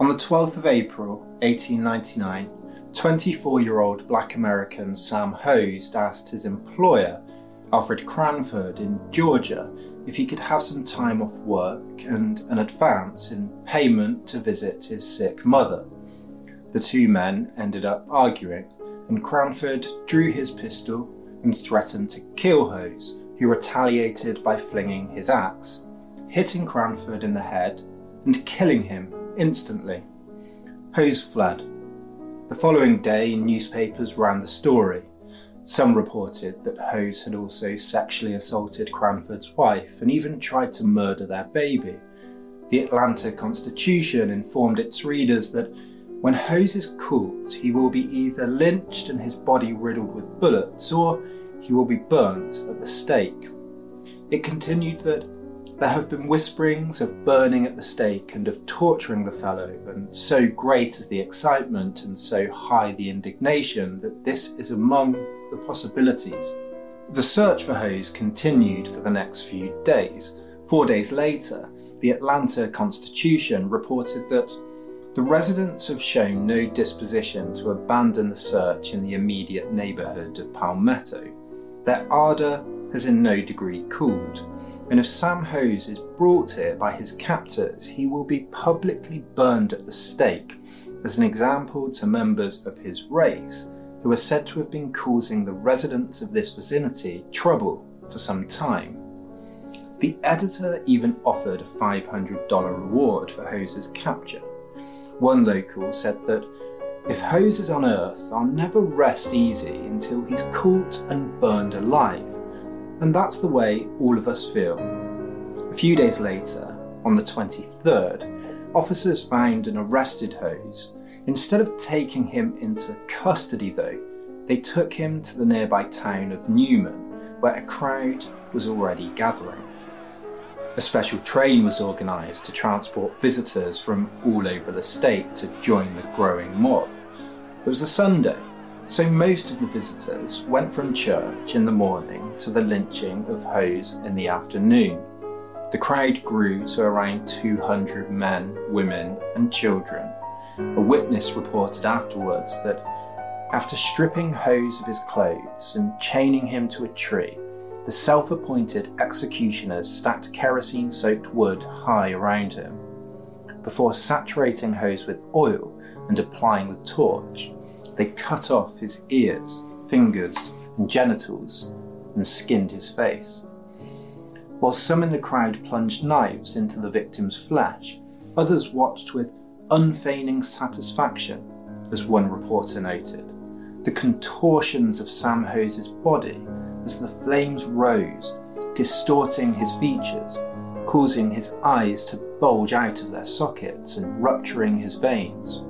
On the 12th of April, 1899, 24 year old black American Sam Hosed asked his employer, Alfred Cranford in Georgia, if he could have some time off work and an advance in payment to visit his sick mother. The two men ended up arguing, and Cranford drew his pistol and threatened to kill Hose, who retaliated by flinging his axe, hitting Cranford in the head and killing him instantly. Hose fled. The following day, newspapers ran the story. Some reported that Hose had also sexually assaulted Cranford's wife and even tried to murder their baby. The Atlanta Constitution informed its readers that when Hose is caught, he will be either lynched and his body riddled with bullets, or he will be burnt at the stake. It continued that there have been whisperings of burning at the stake and of torturing the fellow, and so great is the excitement and so high the indignation that this is among the possibilities. The search for Hose continued for the next few days. Four days later, the Atlanta Constitution reported that the residents have shown no disposition to abandon the search in the immediate neighbourhood of Palmetto. Their ardour has in no degree cooled, and if Sam Hose is brought here by his captors, he will be publicly burned at the stake as an example to members of his race who are said to have been causing the residents of this vicinity trouble for some time. The editor even offered a $500 reward for Hose's capture. One local said that if Hose is on Earth, I'll never rest easy until he's caught and burned alive. And that's the way all of us feel. A few days later, on the 23rd, officers found and arrested Hose. Instead of taking him into custody, though, they took him to the nearby town of Newnan, where a crowd was already gathering. A special train was organised to transport visitors from all over the state to join the growing mob. It was a Sunday, so most of the visitors went from church in the morning to the lynching of Hose in the afternoon. The crowd grew to around 200 men, women, and children. A witness reported afterwards that after stripping Hose of his clothes and chaining him to a tree, the self appointed executioners stacked kerosene soaked wood high around him. Before saturating Hose with oil and applying the torch, they cut off his ears, fingers, and genitals and skinned his face. While some in the crowd plunged knives into the victim's flesh, others watched with unfeigning satisfaction, as one reporter noted, the contortions of Sam Hose's body as the flames rose, distorting his features, causing his eyes to bulge out of their sockets and rupturing his veins.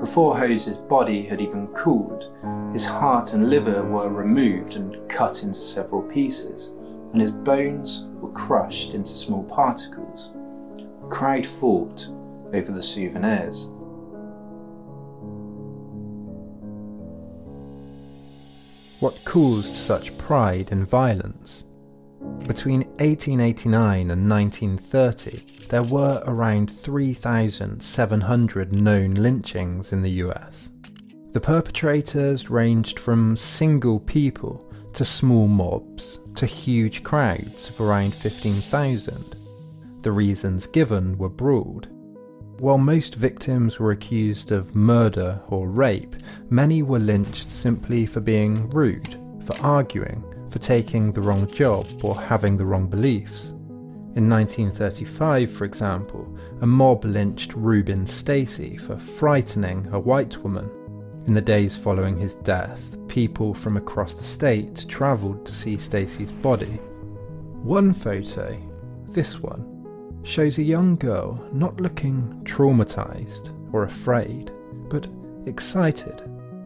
Before Hose's body had even cooled, his heart and liver were removed and cut into several pieces, and his bones were crushed into small particles. The crowd fought over the souvenirs. What caused such pride and violence? Between 1889 and 1930, there were around 3,700 known lynchings in the US. The perpetrators ranged from single people to small mobs to huge crowds of around 15,000. The reasons given were broad. While most victims were accused of murder or rape, many were lynched simply for being rude, for arguing, for taking the wrong job or having the wrong beliefs. In 1935, for example, a mob lynched Reuben Stacy for frightening a white woman. In the days following his death, people from across the state travelled to see Stacy's body. One photo, this one, shows a young girl not looking traumatized or afraid, but excited.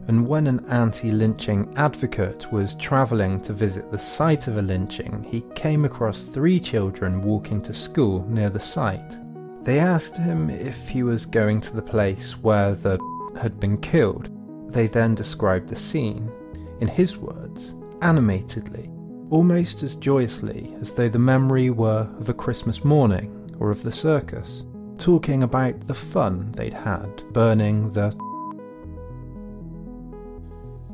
And when an anti lynching advocate was travelling to visit the site of a lynching, he came across three children walking to school near the site. They asked him if he was going to the place where the had been killed. They then described the scene, in his words, animatedly, almost as joyously as though the memory were of a Christmas morning or of the circus, talking about the fun they'd had burning the.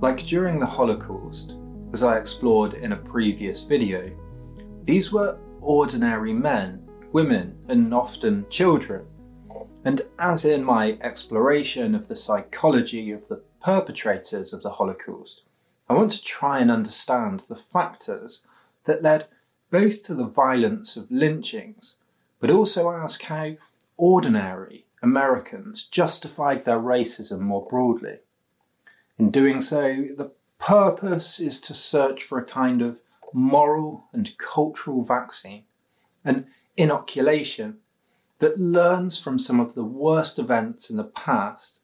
Like during the Holocaust, as I explored in a previous video, these were ordinary men, women, and often children. And as in my exploration of the psychology of the perpetrators of the Holocaust, I want to try and understand the factors that led both to the violence of lynchings but also ask how ordinary Americans justified their racism more broadly. In doing so, the purpose is to search for a kind of moral and cultural vaccine, an inoculation that learns from some of the worst events in the past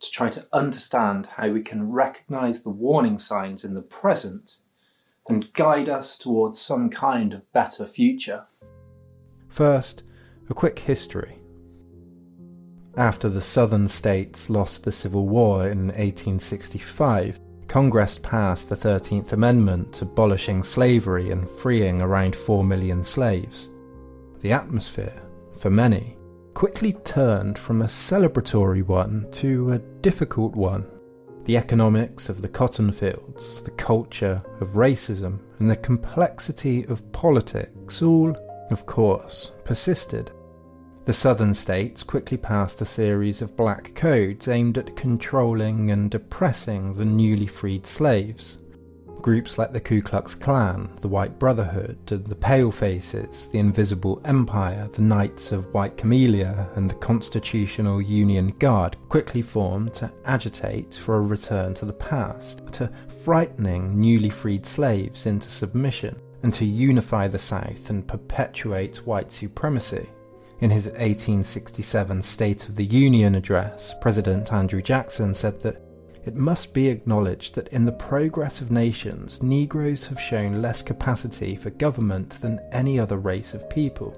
to try to understand how we can recognize the warning signs in the present and guide us towards some kind of better future. First, a quick history. After the southern states lost the Civil War in 1865, Congress passed the 13th Amendment abolishing slavery and freeing around 4 million slaves. The atmosphere, for many, quickly turned from a celebratory one to a difficult one. The economics of the cotton fields, the culture of racism, and the complexity of politics all of course, persisted. The southern states quickly passed a series of black codes aimed at controlling and oppressing the newly freed slaves. Groups like the Ku Klux Klan, the White Brotherhood, the Palefaces, the Invisible Empire, the Knights of White Camellia, and the Constitutional Union Guard quickly formed to agitate for a return to the past, to frightening newly freed slaves into submission and to unify the South and perpetuate white supremacy. In his 1867 State of the Union address, President Andrew Jackson said that it must be acknowledged that in the progress of nations, Negroes have shown less capacity for government than any other race of people.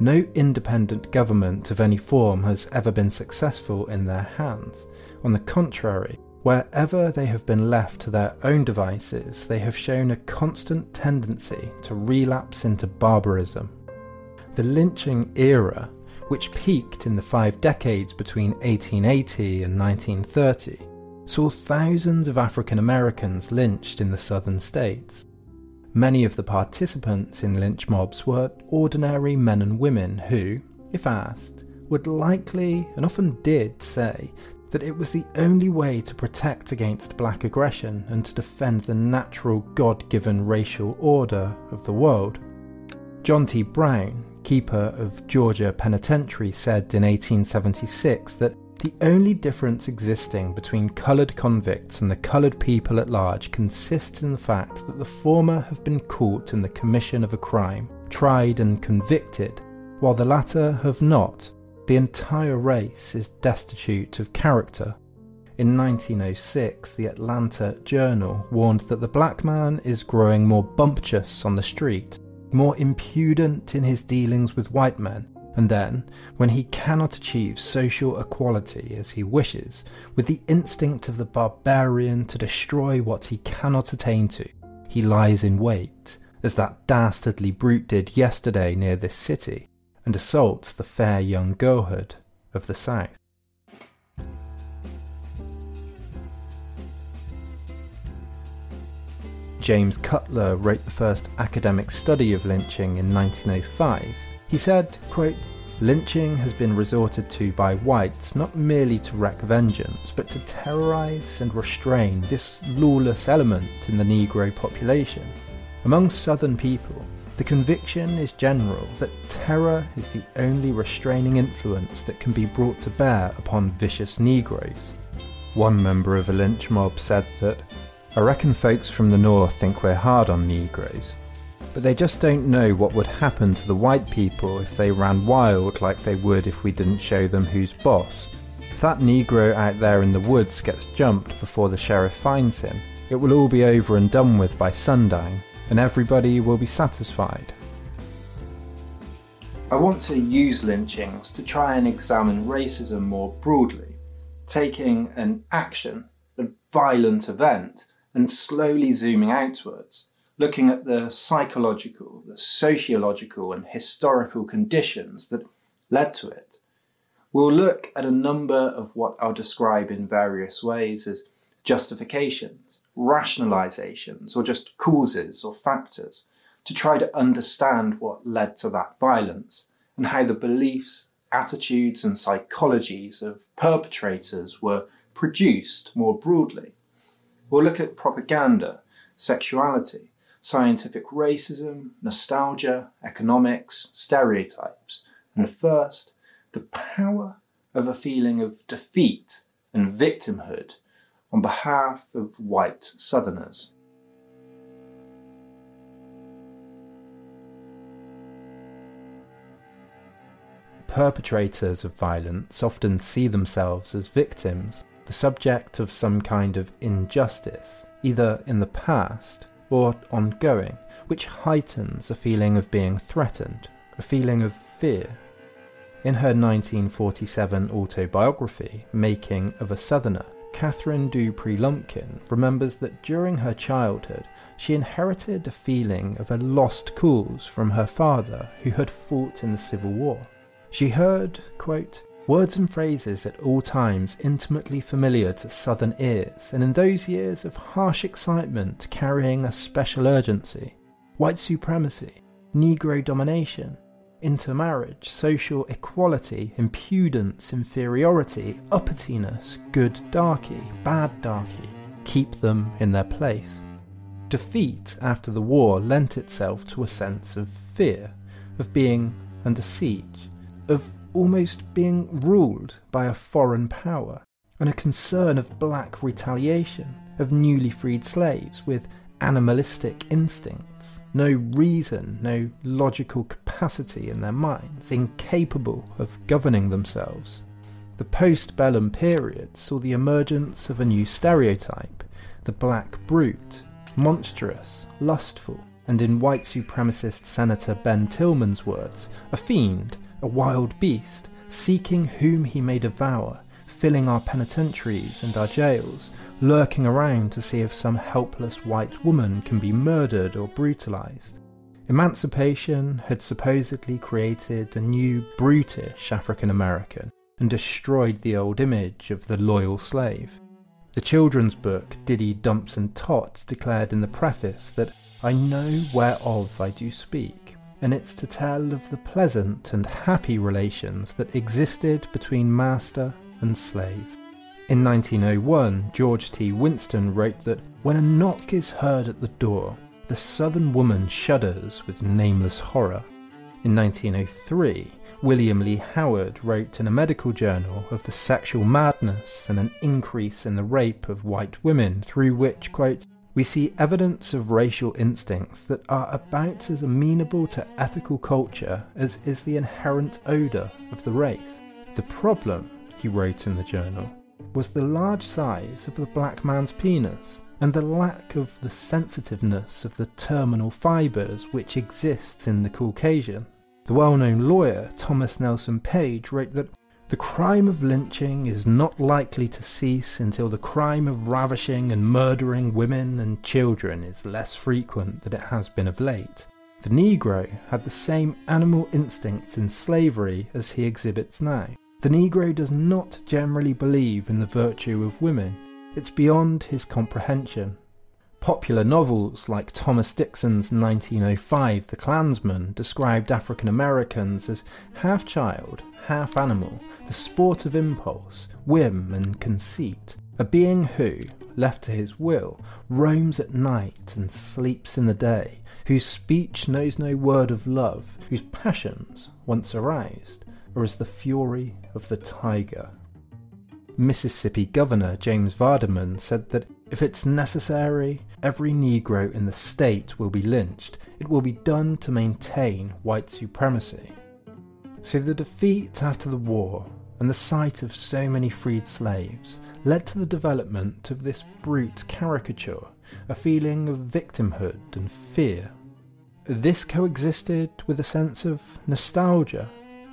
No independent government of any form has ever been successful in their hands. On the contrary, Wherever they have been left to their own devices, they have shown a constant tendency to relapse into barbarism. The lynching era, which peaked in the five decades between 1880 and 1930, saw thousands of African Americans lynched in the southern states. Many of the participants in lynch mobs were ordinary men and women who, if asked, would likely and often did say that it was the only way to protect against black aggression and to defend the natural God given racial order of the world. John T. Brown, keeper of Georgia Penitentiary, said in 1876 that the only difference existing between coloured convicts and the coloured people at large consists in the fact that the former have been caught in the commission of a crime, tried and convicted, while the latter have not the entire race is destitute of character. In 1906, the Atlanta Journal warned that the black man is growing more bumptious on the street, more impudent in his dealings with white men, and then, when he cannot achieve social equality as he wishes, with the instinct of the barbarian to destroy what he cannot attain to, he lies in wait, as that dastardly brute did yesterday near this city, and assaults the fair young girlhood of the South. James Cutler wrote the first academic study of lynching in 1905. He said, quote, Lynching has been resorted to by whites not merely to wreak vengeance, but to terrorise and restrain this lawless element in the Negro population. Among Southern people, the conviction is general that terror is the only restraining influence that can be brought to bear upon vicious Negroes. One member of a lynch mob said that, I reckon folks from the north think we're hard on Negroes, but they just don't know what would happen to the white people if they ran wild like they would if we didn't show them who's boss. If that Negro out there in the woods gets jumped before the sheriff finds him, it will all be over and done with by sundown, and everybody will be satisfied. I want to use lynchings to try and examine racism more broadly, taking an action, a violent event, and slowly zooming outwards looking at the psychological, the sociological, and historical conditions that led to it. We'll look at a number of what I'll describe in various ways as justifications, rationalizations, or just causes or factors to try to understand what led to that violence and how the beliefs, attitudes, and psychologies of perpetrators were produced more broadly. We'll look at propaganda, sexuality, scientific racism, nostalgia, economics, stereotypes, and first, the power of a feeling of defeat and victimhood on behalf of white Southerners. Perpetrators of violence often see themselves as victims, the subject of some kind of injustice, either in the past or ongoing, which heightens a feeling of being threatened, a feeling of fear. In her 1947 autobiography, Making of a Southerner, Katharine Du Pre Lumpkin remembers that during her childhood she inherited a feeling of a lost cause from her father who had fought in the Civil War. She heard, quote, Words and phrases at all times intimately familiar to southern ears, and in those years of harsh excitement carrying a special urgency. White supremacy, Negro domination, intermarriage, social equality, impudence, inferiority, uppityness, good darky, bad darky, keep them in their place. Defeat after the war lent itself to a sense of fear, of being under siege, of almost being ruled by a foreign power, and a concern of black retaliation, of newly freed slaves with animalistic instincts, no reason, no logical capacity in their minds, incapable of governing themselves. The post-bellum period saw the emergence of a new stereotype, the black brute, monstrous, lustful, and in white supremacist Senator Ben Tillman's words, a fiend a wild beast, seeking whom he may devour, filling our penitentiaries and our jails, lurking around to see if some helpless white woman can be murdered or brutalized. Emancipation had supposedly created a new brutish African American and destroyed the old image of the loyal slave. The children's book Diddie Dumps and Tot declared in the preface that I know whereof I do speak and it's to tell of the pleasant and happy relations that existed between master and slave. In 1901, George T. Winston wrote that when a knock is heard at the door, the southern woman shudders with nameless horror. In 1903, William Lee Howard wrote in a medical journal of the sexual madness and an increase in the rape of white women through which, quote, we see evidence of racial instincts that are about as amenable to ethical culture as is the inherent odour of the race. The problem, he wrote in the journal, was the large size of the black man's penis and the lack of the sensitiveness of the terminal fibres which exists in the Caucasian. The well known lawyer Thomas Nelson Page wrote that the crime of lynching is not likely to cease until the crime of ravishing and murdering women and children is less frequent than it has been of late. The Negro had the same animal instincts in slavery as he exhibits now. The Negro does not generally believe in the virtue of women. It's beyond his comprehension. Popular novels like Thomas Dixon's 1905 The Clansman described African Americans as half child, half animal, the sport of impulse, whim, and conceit, a being who, left to his will, roams at night and sleeps in the day, whose speech knows no word of love, whose passions, once aroused, are as the fury of the tiger. Mississippi Governor James Vardaman said that if it's necessary, every Negro in the state will be lynched. It will be done to maintain white supremacy. So the defeat after the war and the sight of so many freed slaves led to the development of this brute caricature, a feeling of victimhood and fear. This coexisted with a sense of nostalgia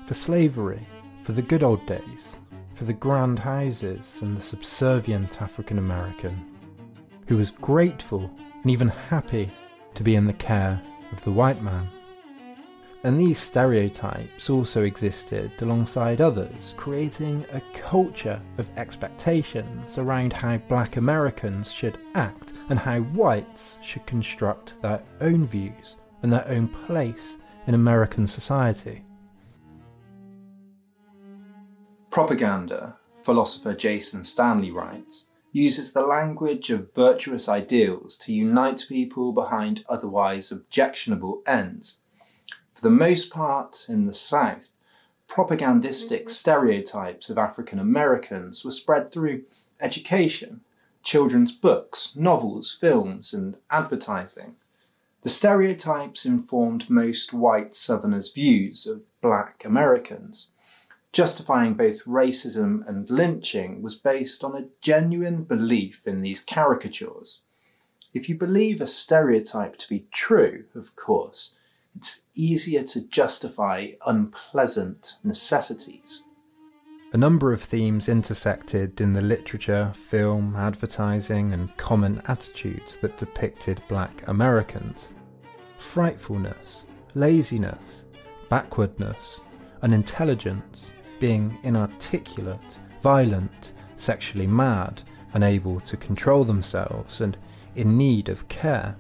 for slavery, for the good old days, for the grand houses and the subservient African American, who was grateful and even happy to be in the care of the white man. And these stereotypes also existed alongside others, creating a culture of expectations around how black Americans should act and how whites should construct their own views and their own place in American society. Propaganda, philosopher Jason Stanley writes, uses the language of virtuous ideals to unite people behind otherwise objectionable ends for the most part, in the South, propagandistic mm-hmm. stereotypes of African Americans were spread through education, children's books, novels, films, and advertising. The stereotypes informed most white Southerners' views of black Americans. Justifying both racism and lynching was based on a genuine belief in these caricatures. If you believe a stereotype to be true, of course, it's easier to justify unpleasant necessities. A number of themes intersected in the literature, film, advertising, and common attitudes that depicted black Americans frightfulness, laziness, backwardness, unintelligence, being inarticulate, violent, sexually mad, unable to control themselves, and in need of care.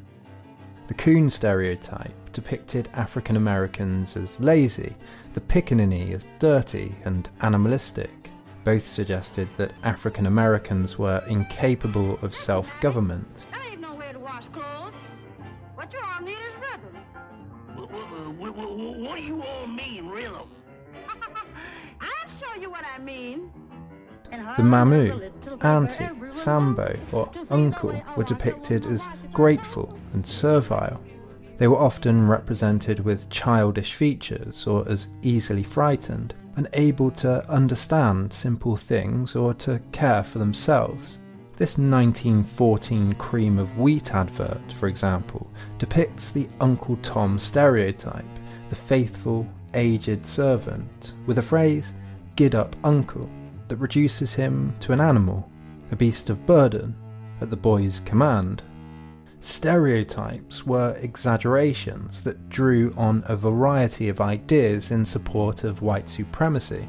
The coon stereotype depicted African Americans as lazy, the Pickaninny as dirty and animalistic. Both suggested that African Americans were incapable of self government. The Mammy, Auntie, Sambo, or Uncle were depicted as grateful and servile. They were often represented with childish features or as easily frightened, unable to understand simple things or to care for themselves. This 1914 cream of wheat advert, for example, depicts the Uncle Tom stereotype, the faithful, aged servant, with a phrase, gid up uncle, that reduces him to an animal, a beast of burden, at the boy's command. Stereotypes were exaggerations that drew on a variety of ideas in support of white supremacy.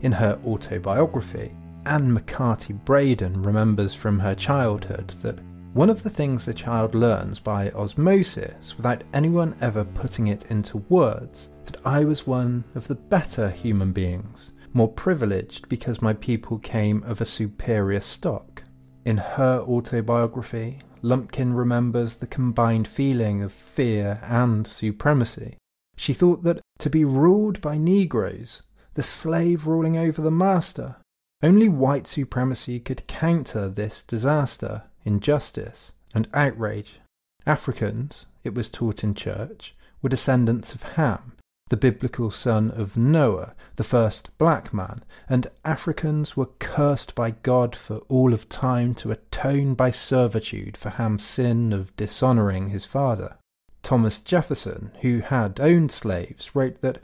In her autobiography, Anne McCarty Braden remembers from her childhood that one of the things a child learns by osmosis, without anyone ever putting it into words, that I was one of the better human beings, more privileged because my people came of a superior stock. In her autobiography, Lumpkin remembers the combined feeling of fear and supremacy. She thought that to be ruled by Negroes, the slave ruling over the master, only white supremacy could counter this disaster, injustice, and outrage. Africans, it was taught in church, were descendants of Ham, the biblical son of Noah, the first black man, and Africans were cursed by God for all of time to atone by servitude for Ham's sin of dishonouring his father. Thomas Jefferson, who had owned slaves, wrote that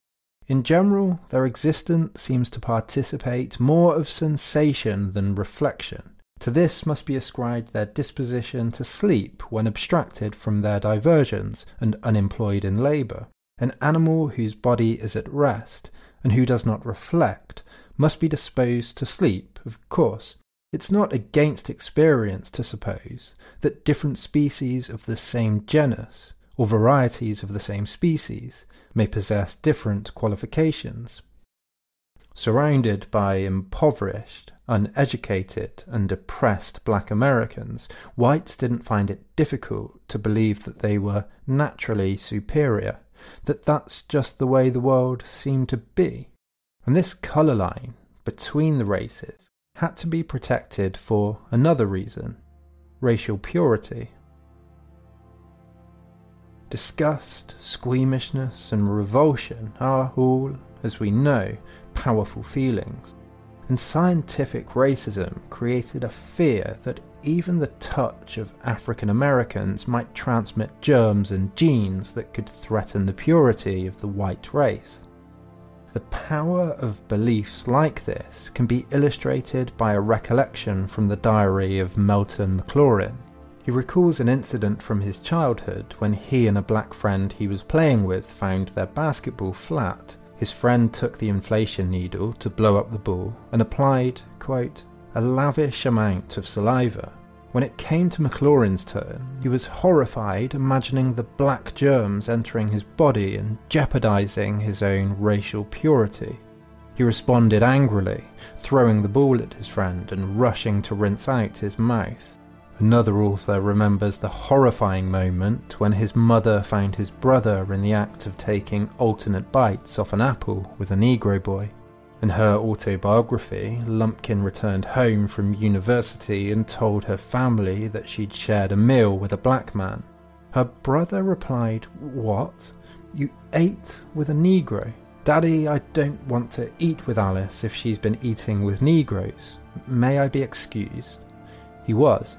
in general, their existence seems to participate more of sensation than reflection. To this must be ascribed their disposition to sleep when abstracted from their diversions and unemployed in labour. An animal whose body is at rest, and who does not reflect, must be disposed to sleep, of course, It's not against experience to suppose that different species of the same genus, or varieties of the same species, may possess different qualifications. Surrounded by impoverished, uneducated, and oppressed black Americans, whites didn't find it difficult to believe that they were naturally superior, that that's just the way the world seemed to be. And this colour line between the races had to be protected for another reason racial purity. Disgust, squeamishness, and revulsion are all, as we know, powerful feelings. And scientific racism created a fear that even the touch of African Americans might transmit germs and genes that could threaten the purity of the white race. The power of beliefs like this can be illustrated by a recollection from the diary of Melton McLaurin, he recalls an incident from his childhood when he and a black friend he was playing with found their basketball flat. His friend took the inflation needle to blow up the ball and applied, quote, a lavish amount of saliva. When it came to McLaurin's turn, he was horrified imagining the black germs entering his body and jeopardizing his own racial purity. He responded angrily, throwing the ball at his friend and rushing to rinse out his mouth. Another author remembers the horrifying moment when his mother found his brother in the act of taking alternate bites off an apple with a Negro boy. In her autobiography, Lumpkin returned home from university and told her family that she'd shared a meal with a black man. Her brother replied, What? You ate with a Negro? Daddy, I don't want to eat with Alice if she's been eating with Negroes. May I be excused? He was.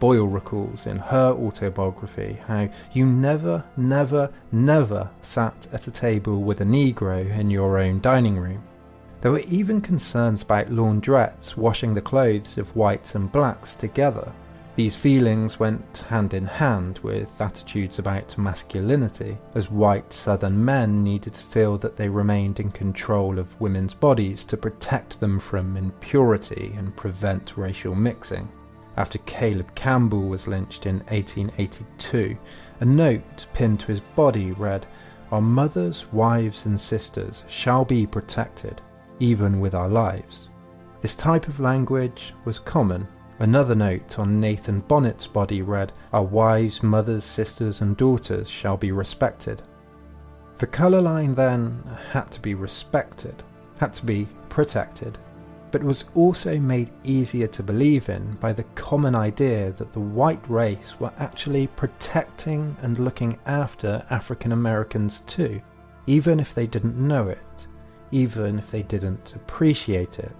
Boyle recalls in her autobiography how you never, never, never sat at a table with a Negro in your own dining room. There were even concerns about laundrettes washing the clothes of whites and blacks together. These feelings went hand in hand with attitudes about masculinity, as white southern men needed to feel that they remained in control of women's bodies to protect them from impurity and prevent racial mixing after Caleb Campbell was lynched in 1882, a note pinned to his body read, Our mothers, wives, and sisters shall be protected, even with our lives. This type of language was common. Another note on Nathan Bonnet's body read, Our wives, mothers, sisters, and daughters shall be respected. The colour line then had to be respected, had to be protected but was also made easier to believe in by the common idea that the white race were actually protecting and looking after African Americans too, even if they didn't know it, even if they didn't appreciate it.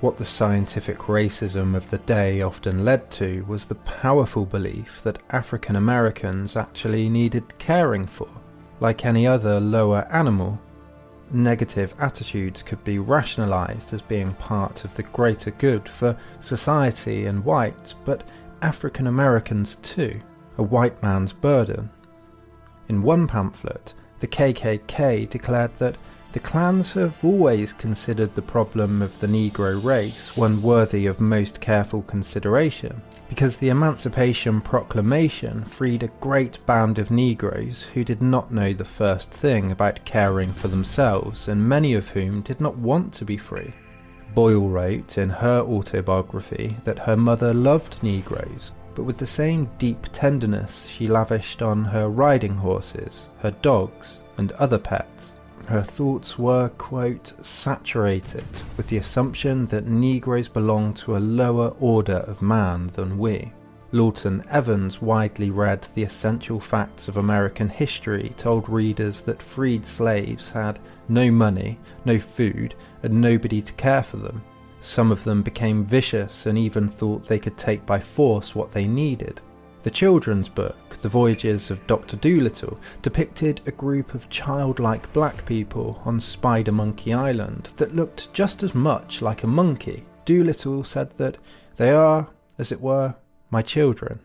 What the scientific racism of the day often led to was the powerful belief that African Americans actually needed caring for, like any other lower animal negative attitudes could be rationalized as being part of the greater good for society and whites, but African Americans too, a white man's burden. In one pamphlet, the KKK declared that the clans have always considered the problem of the Negro race one worthy of most careful consideration, because the Emancipation Proclamation freed a great band of Negroes who did not know the first thing about caring for themselves, and many of whom did not want to be free. Boyle wrote in her autobiography that her mother loved Negroes, but with the same deep tenderness she lavished on her riding horses, her dogs, and other pets. Her thoughts were, quote, saturated with the assumption that Negroes belong to a lower order of man than we. Lawton Evans widely read The Essential Facts of American History told readers that freed slaves had no money, no food, and nobody to care for them. Some of them became vicious and even thought they could take by force what they needed. The children's book, The Voyages of Dr. Dolittle, depicted a group of childlike black people on Spider Monkey Island that looked just as much like a monkey. Dolittle said that they are, as it were, my children.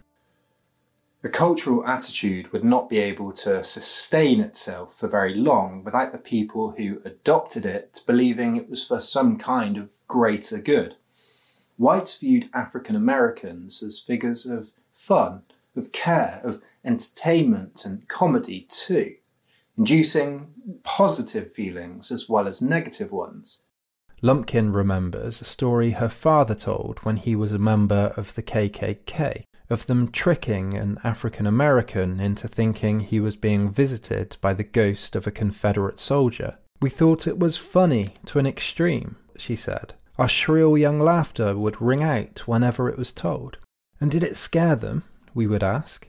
The cultural attitude would not be able to sustain itself for very long without the people who adopted it believing it was for some kind of greater good. Whites viewed African Americans as figures of fun, of care, of entertainment and comedy too, inducing positive feelings as well as negative ones. Lumpkin remembers a story her father told when he was a member of the KKK of them tricking an African American into thinking he was being visited by the ghost of a Confederate soldier. We thought it was funny to an extreme, she said. Our shrill young laughter would ring out whenever it was told. And did it scare them? we would ask.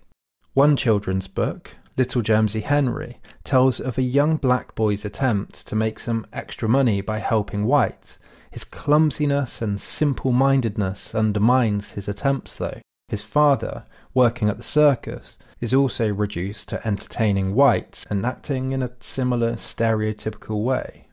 One children's book, Little Jeemes Henry, tells of a young black boy's attempt to make some extra money by helping whites. His clumsiness and simple mindedness undermines his attempts, though. His father, working at the circus, is also reduced to entertaining whites and acting in a similar stereotypical way.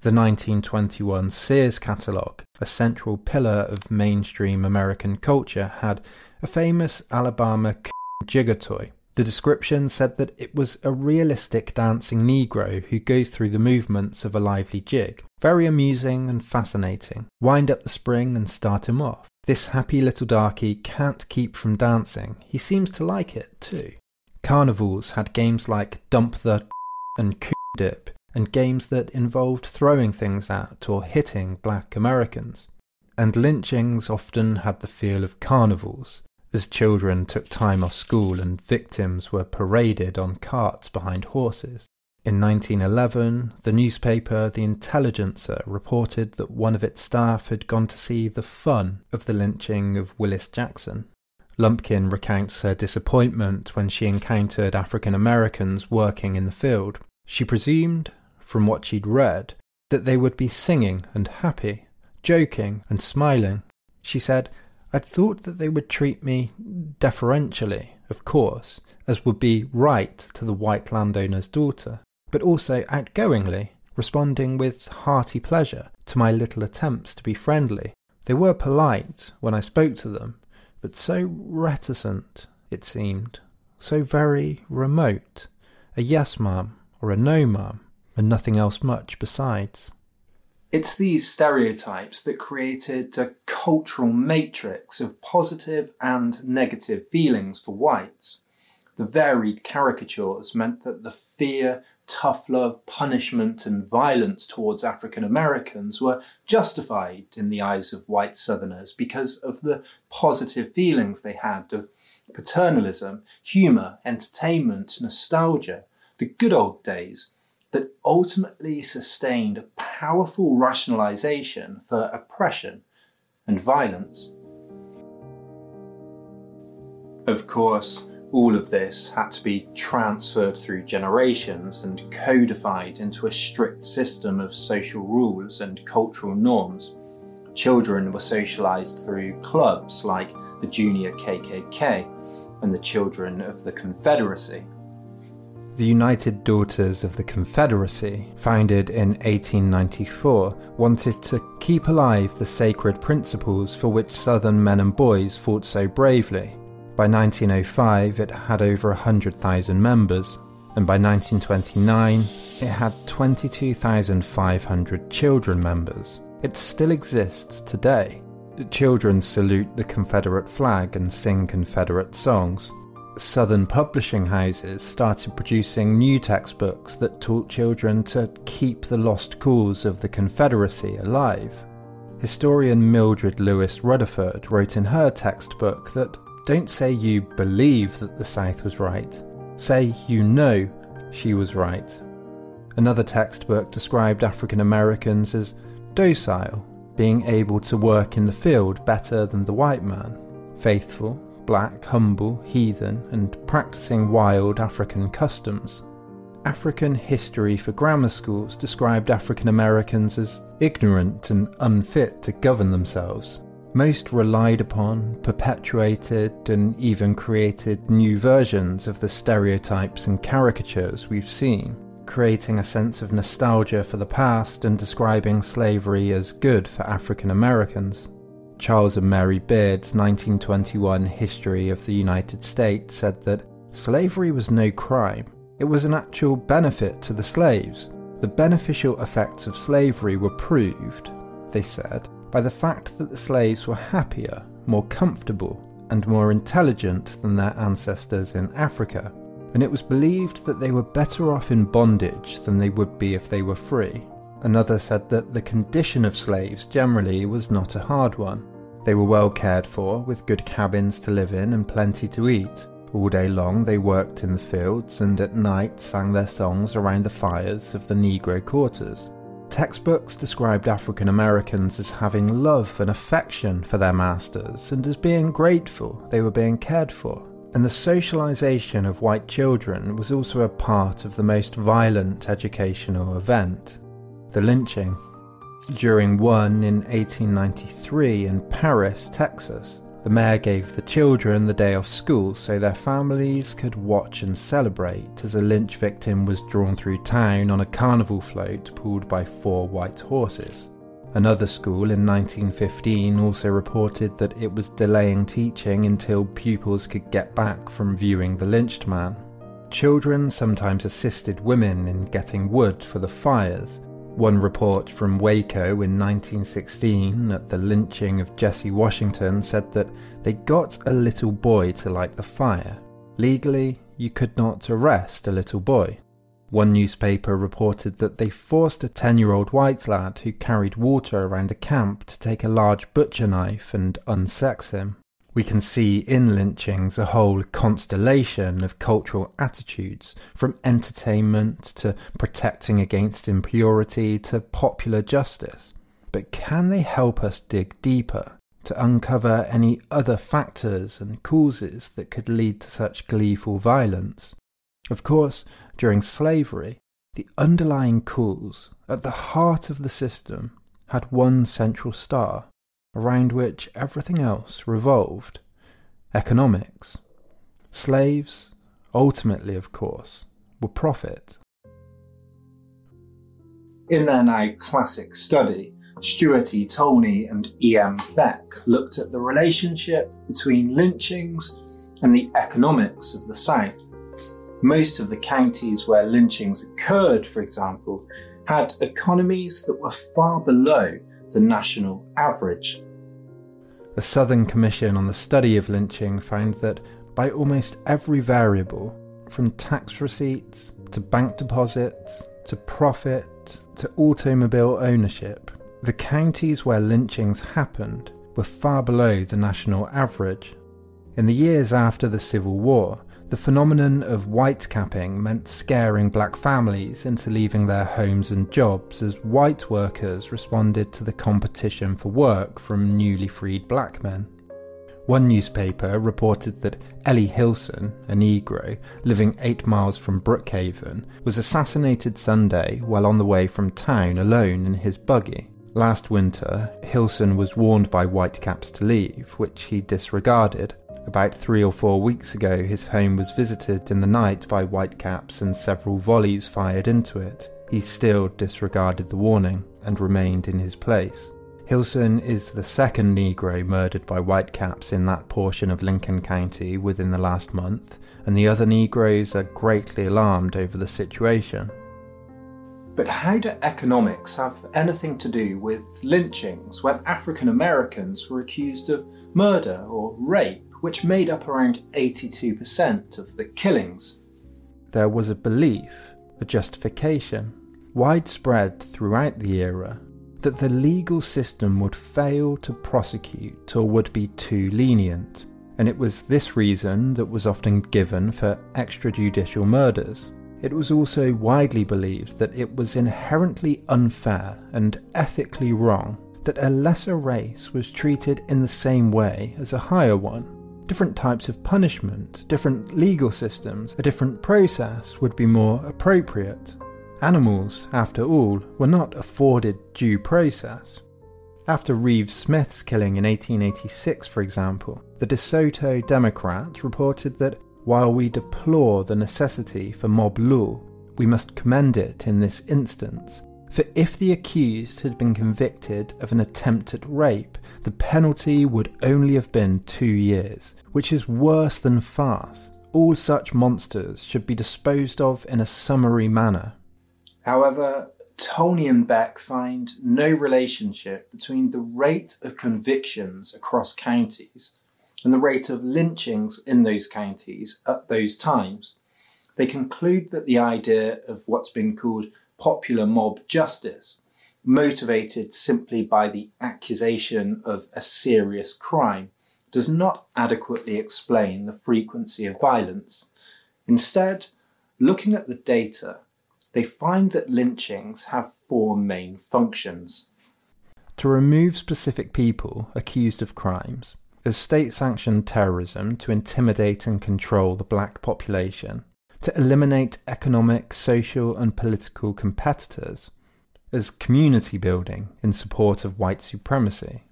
The 1921 Sears catalogue, a central pillar of mainstream American culture, had a famous Alabama jigger toy. The description said that it was a realistic dancing Negro who goes through the movements of a lively jig. Very amusing and fascinating. Wind up the spring and start him off. This happy little darky can't keep from dancing. He seems to like it too. Carnivals had games like Dump the and Coup Dip, and games that involved throwing things at or hitting black Americans. And lynchings often had the feel of carnivals, as children took time off school and victims were paraded on carts behind horses. In 1911, the newspaper The Intelligencer reported that one of its staff had gone to see the fun of the lynching of Willis Jackson. Lumpkin recounts her disappointment when she encountered African Americans working in the field. She presumed, from what she'd read, that they would be singing and happy, joking and smiling. She said, I'd thought that they would treat me deferentially, of course, as would be right to the white landowner's daughter but also outgoingly, responding with hearty pleasure to my little attempts to be friendly. They were polite when I spoke to them, but so reticent, it seemed, so very remote. A yes, ma'am, or a no, ma'am, and nothing else much besides. It's these stereotypes that created a cultural matrix of positive and negative feelings for whites. The varied caricatures meant that the fear tough love, punishment, and violence towards African Americans were justified in the eyes of white Southerners because of the positive feelings they had of paternalism, humour, entertainment, nostalgia, the good old days that ultimately sustained a powerful rationalization for oppression and violence. Of course, all of this had to be transferred through generations and codified into a strict system of social rules and cultural norms. Children were socialized through clubs like the Junior KKK and the Children of the Confederacy. The United Daughters of the Confederacy, founded in 1894, wanted to keep alive the sacred principles for which Southern men and boys fought so bravely by 1905, it had over 100,000 members, and by 1929, it had 22,500 children members. It still exists today. Children salute the Confederate flag and sing Confederate songs. Southern publishing houses started producing new textbooks that taught children to keep the lost cause of the Confederacy alive. Historian Mildred Lewis Rutherford wrote in her textbook that don't say you believe that the South was right. Say you know she was right. Another textbook described African Americans as docile, being able to work in the field better than the white man, faithful, black, humble, heathen, and practicing wild African customs. African history for grammar schools described African Americans as ignorant and unfit to govern themselves, most relied upon, perpetuated, and even created new versions of the stereotypes and caricatures we've seen, creating a sense of nostalgia for the past and describing slavery as good for African Americans. Charles and Mary Beard's 1921 History of the United States said that slavery was no crime, it was an actual benefit to the slaves. The beneficial effects of slavery were proved, they said, by the fact that the slaves were happier, more comfortable, and more intelligent than their ancestors in Africa, and it was believed that they were better off in bondage than they would be if they were free. Another said that the condition of slaves generally was not a hard one. They were well cared for, with good cabins to live in and plenty to eat. All day long they worked in the fields and at night sang their songs around the fires of the Negro quarters. Textbooks described African Americans as having love and affection for their masters and as being grateful they were being cared for. And the socialization of white children was also a part of the most violent educational event the lynching. During one in 1893 in Paris, Texas, the mayor gave the children the day off school so their families could watch and celebrate as a lynch victim was drawn through town on a carnival float pulled by four white horses. Another school in 1915 also reported that it was delaying teaching until pupils could get back from viewing the lynched man. Children sometimes assisted women in getting wood for the fires, one report from Waco in 1916 at the lynching of Jesse Washington said that they got a little boy to light the fire. Legally, you could not arrest a little boy. One newspaper reported that they forced a 10 year old white lad who carried water around the camp to take a large butcher knife and unsex him. We can see in lynchings a whole constellation of cultural attitudes, from entertainment to protecting against impurity to popular justice. But can they help us dig deeper to uncover any other factors and causes that could lead to such gleeful violence? Of course, during slavery, the underlying cause at the heart of the system had one central star around which everything else revolved economics. Slaves, ultimately, of course, were profit. In their now classic study, Stuart E. Tolney and E. M. Beck looked at the relationship between lynchings and the economics of the South. Most of the counties where lynchings occurred, for example, had economies that were far below the national average. The Southern Commission on the Study of Lynching found that by almost every variable, from tax receipts to bank deposits to profit to automobile ownership, the counties where lynchings happened were far below the national average. In the years after the Civil War, the phenomenon of white capping meant scaring black families into leaving their homes and jobs as white workers responded to the competition for work from newly freed black men. One newspaper reported that Ellie Hilson, a Negro living eight miles from Brookhaven, was assassinated Sunday while on the way from town alone in his buggy. Last winter, Hilson was warned by whitecaps to leave, which he disregarded. About three or four weeks ago, his home was visited in the night by whitecaps and several volleys fired into it. He still disregarded the warning and remained in his place. Hilson is the second Negro murdered by whitecaps in that portion of Lincoln County within the last month, and the other Negroes are greatly alarmed over the situation. But how do economics have anything to do with lynchings when African Americans were accused of murder or rape which made up around 82% of the killings. There was a belief, a justification, widespread throughout the era, that the legal system would fail to prosecute or would be too lenient, and it was this reason that was often given for extrajudicial murders. It was also widely believed that it was inherently unfair and ethically wrong that a lesser race was treated in the same way as a higher one different types of punishment, different legal systems, a different process would be more appropriate. Animals, after all, were not afforded due process. After Reeves Smith's killing in 1886, for example, the DeSoto Democrat reported that while we deplore the necessity for mob law, we must commend it in this instance, For if the accused had been convicted of an attempt at rape, the penalty would only have been two years, which is worse than farce. All such monsters should be disposed of in a summary manner. However, Tolnay and Beck find no relationship between the rate of convictions across counties and the rate of lynchings in those counties at those times. They conclude that the idea of what's been called popular mob justice, motivated simply by the accusation of a serious crime, does not adequately explain the frequency of violence. Instead, looking at the data, they find that lynchings have four main functions. To remove specific people accused of crimes, as state sanctioned terrorism to intimidate and control the black population, to eliminate economic, social, and political competitors, as community building in support of white supremacy.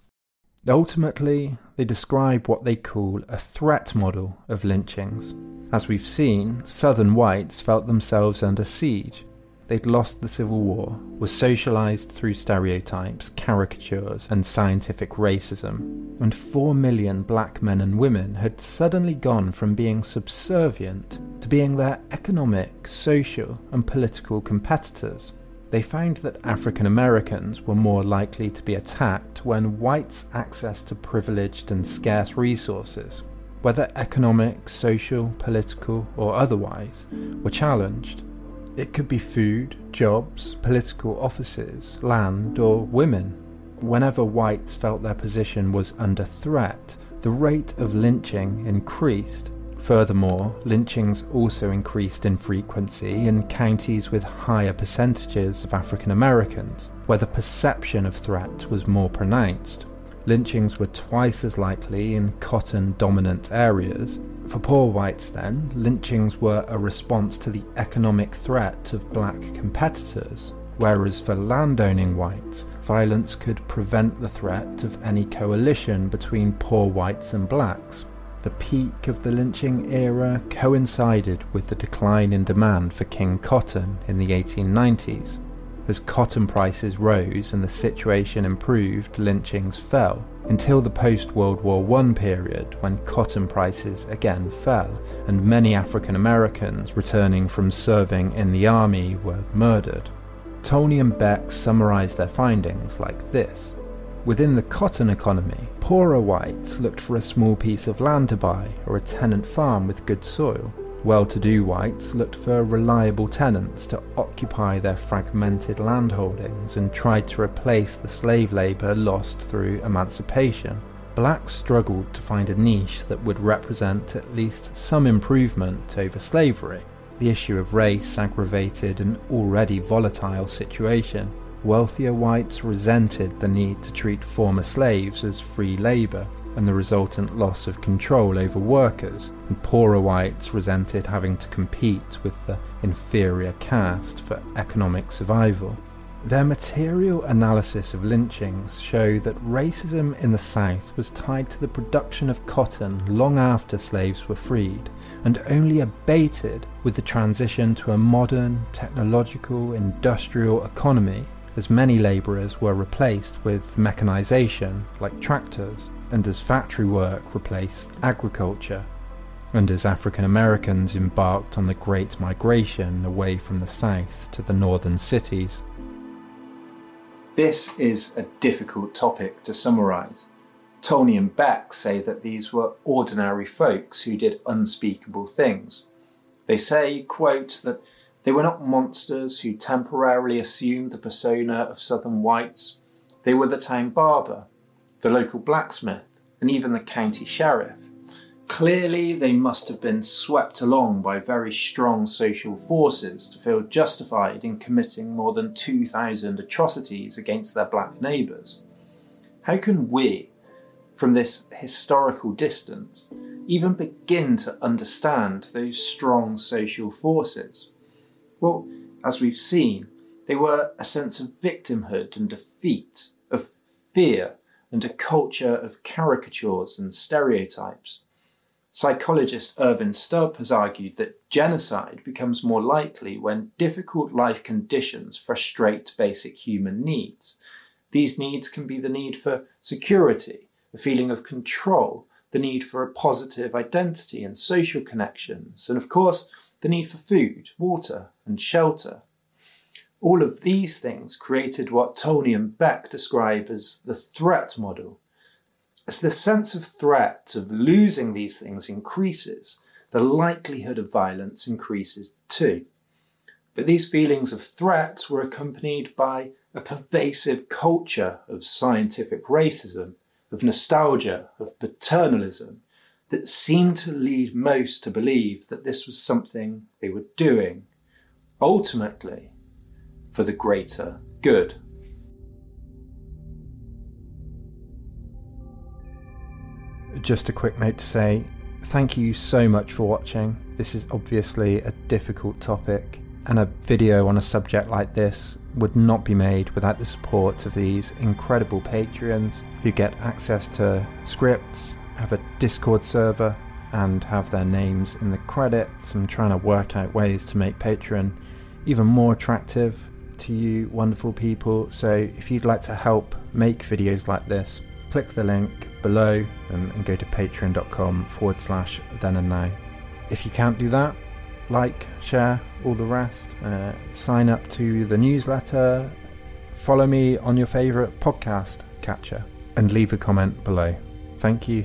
Ultimately, they describe what they call a threat model of lynchings. As we've seen, southern whites felt themselves under siege. They'd lost the Civil War, were socialized through stereotypes, caricatures, and scientific racism, and four million black men and women had suddenly gone from being subservient to being their economic, social, and political competitors they found that African Americans were more likely to be attacked when whites' access to privileged and scarce resources, whether economic, social, political, or otherwise, were challenged. It could be food, jobs, political offices, land, or women. Whenever whites felt their position was under threat, the rate of lynching increased Furthermore, lynchings also increased in frequency in counties with higher percentages of African Americans, where the perception of threat was more pronounced. Lynchings were twice as likely in cotton dominant areas. For poor whites, then, lynchings were a response to the economic threat of black competitors, whereas for landowning whites, violence could prevent the threat of any coalition between poor whites and blacks, the peak of the lynching era coincided with the decline in demand for king cotton in the 1890s. As cotton prices rose and the situation improved, lynchings fell, until the post World War I period when cotton prices again fell and many African Americans returning from serving in the army were murdered. Tolnay and Beck summarized their findings like this. Within the cotton economy, poorer whites looked for a small piece of land to buy or a tenant farm with good soil. Well to do whites looked for reliable tenants to occupy their fragmented landholdings and tried to replace the slave labour lost through emancipation. Blacks struggled to find a niche that would represent at least some improvement over slavery. The issue of race aggravated an already volatile situation wealthier whites resented the need to treat former slaves as free labour and the resultant loss of control over workers, and poorer whites resented having to compete with the inferior caste for economic survival. Their material analysis of lynchings show that racism in the South was tied to the production of cotton long after slaves were freed, and only abated with the transition to a modern, technological, industrial economy as many labourers were replaced with mechanisation like tractors, and as factory work replaced agriculture, and as African Americans embarked on the Great Migration away from the south to the northern cities. This is a difficult topic to summarise. Tolnay and Beck say that these were ordinary folks who did unspeakable things. They say, quote, that they were not monsters who temporarily assumed the persona of southern whites. They were the town barber, the local blacksmith, and even the county sheriff. Clearly, they must have been swept along by very strong social forces to feel justified in committing more than 2,000 atrocities against their black neighbours. How can we, from this historical distance, even begin to understand those strong social forces? Well, as we've seen, they were a sense of victimhood and defeat, of fear, and a culture of caricatures and stereotypes. Psychologist Ervin Staub has argued that genocide becomes more likely when difficult life conditions frustrate basic human needs. These needs can be the need for security, a feeling of control, the need for a positive identity and social connections, and of course, the need for food, water, and shelter. All of these things created what Tolnay and Beck describe as the threat model. As the sense of threat of losing these things increases, the likelihood of violence increases too. But these feelings of threat were accompanied by a pervasive culture of scientific racism, of nostalgia, of paternalism, that seemed to lead most to believe that this was something they were doing, ultimately, for the greater good. Just a quick note to say thank you so much for watching. This is obviously a difficult topic, and a video on a subject like this would not be made without the support of these incredible Patreons who get access to scripts, have a Discord server, and have their names in the credits. I'm trying to work out ways to make Patreon even more attractive to you wonderful people. So if you'd like to help make videos like this, click the link below and, and go to patreon.com forward slash then and now. If you can't do that, like, share, all the rest. Uh, sign up to the newsletter. Follow me on your favourite podcast catcher and leave a comment below. Thank you